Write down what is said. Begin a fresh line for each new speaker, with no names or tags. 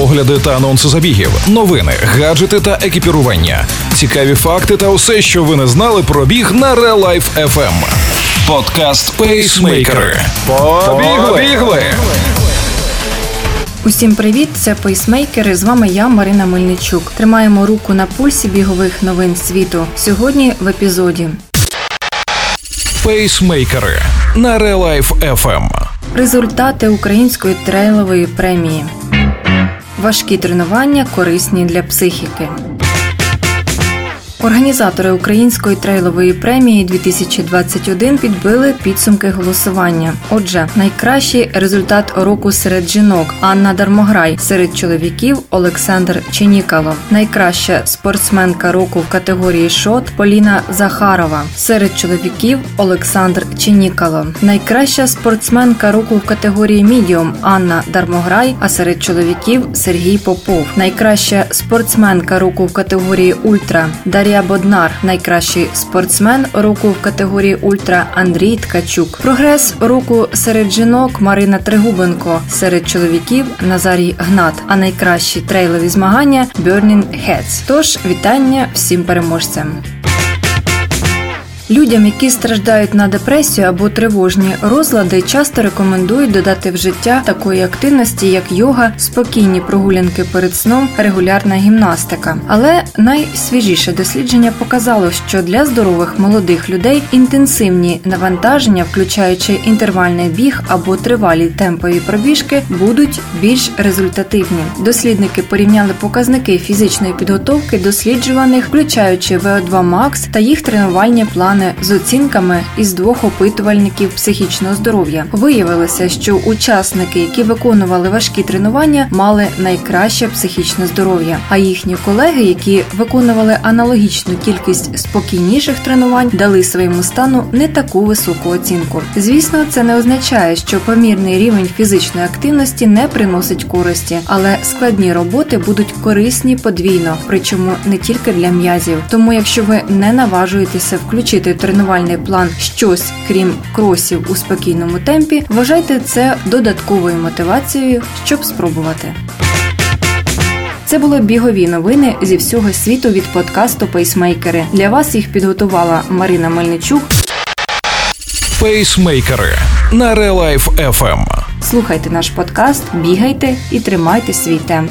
огляди та анонси забігів, новини, гаджети та екіпірування, цікаві факти та усе, що ви не знали про біг на Real Life FM. Подкаст Пейсмейкери. Побігли!
Усім привіт! Це пейсмейкери. З вами я, Марина Мельничук. Тримаємо руку на пульсі бігових новин світу. Сьогодні в епізоді.
Пейсмейкери на Real Life FM.
Результати української трейлової премії. Важкі тренування корисні для психіки. Організатори української трейлової премії 2021 підбили підсумки голосування. Отже, найкращий результат року серед жінок Анна Дармограй, серед чоловіків Олександр Ченікало, найкраща спортсменка року в категорії шот Поліна Захарова, серед чоловіків Олександр Ченікало, найкраща спортсменка року в категорії мідіум Анна Дармограй, а серед чоловіків Сергій Попов, найкраща спортсменка року в категорії Ультра Дар'я Дар'я Боднар, найкращий спортсмен року в категорії Ультра Андрій Ткачук. Прогрес року серед жінок Марина Тригубенко, серед чоловіків Назарій Гнат. А найкращі трейлові змагання Burning Heads. Тож вітання всім переможцям. Людям, які страждають на депресію або тривожні розлади, часто рекомендують додати в життя такої активності, як йога, спокійні прогулянки перед сном, регулярна гімнастика. Але найсвіжіше дослідження показало, що для здорових молодих людей інтенсивні навантаження, включаючи інтервальний біг або тривалі темпові пробіжки, будуть більш результативні. Дослідники порівняли показники фізичної підготовки досліджуваних, включаючи VO2 Max та їх тренувальні плани плани з оцінками із двох опитувальників психічного здоров'я. Виявилося, що учасники, які виконували важкі тренування, мали найкраще психічне здоров'я. А їхні колеги, які виконували аналогічну кількість спокійніших тренувань, дали своєму стану не таку високу оцінку. Звісно, це не означає, що помірний рівень фізичної активності не приносить користі, але складні роботи будуть корисні подвійно, причому не тільки для м'язів. Тому, якщо ви не наважуєтеся включити включити тренувальний план щось крім кросів у спокійному темпі, вважайте це додатковою мотивацією, щоб спробувати. Це були бігові новини зі всього світу від подкасту Пейсмейкери. Для вас їх підготувала Марина Мельничук.
Пейсмейкери на Relife FM.
Слухайте наш подкаст, бігайте і тримайте свій темп.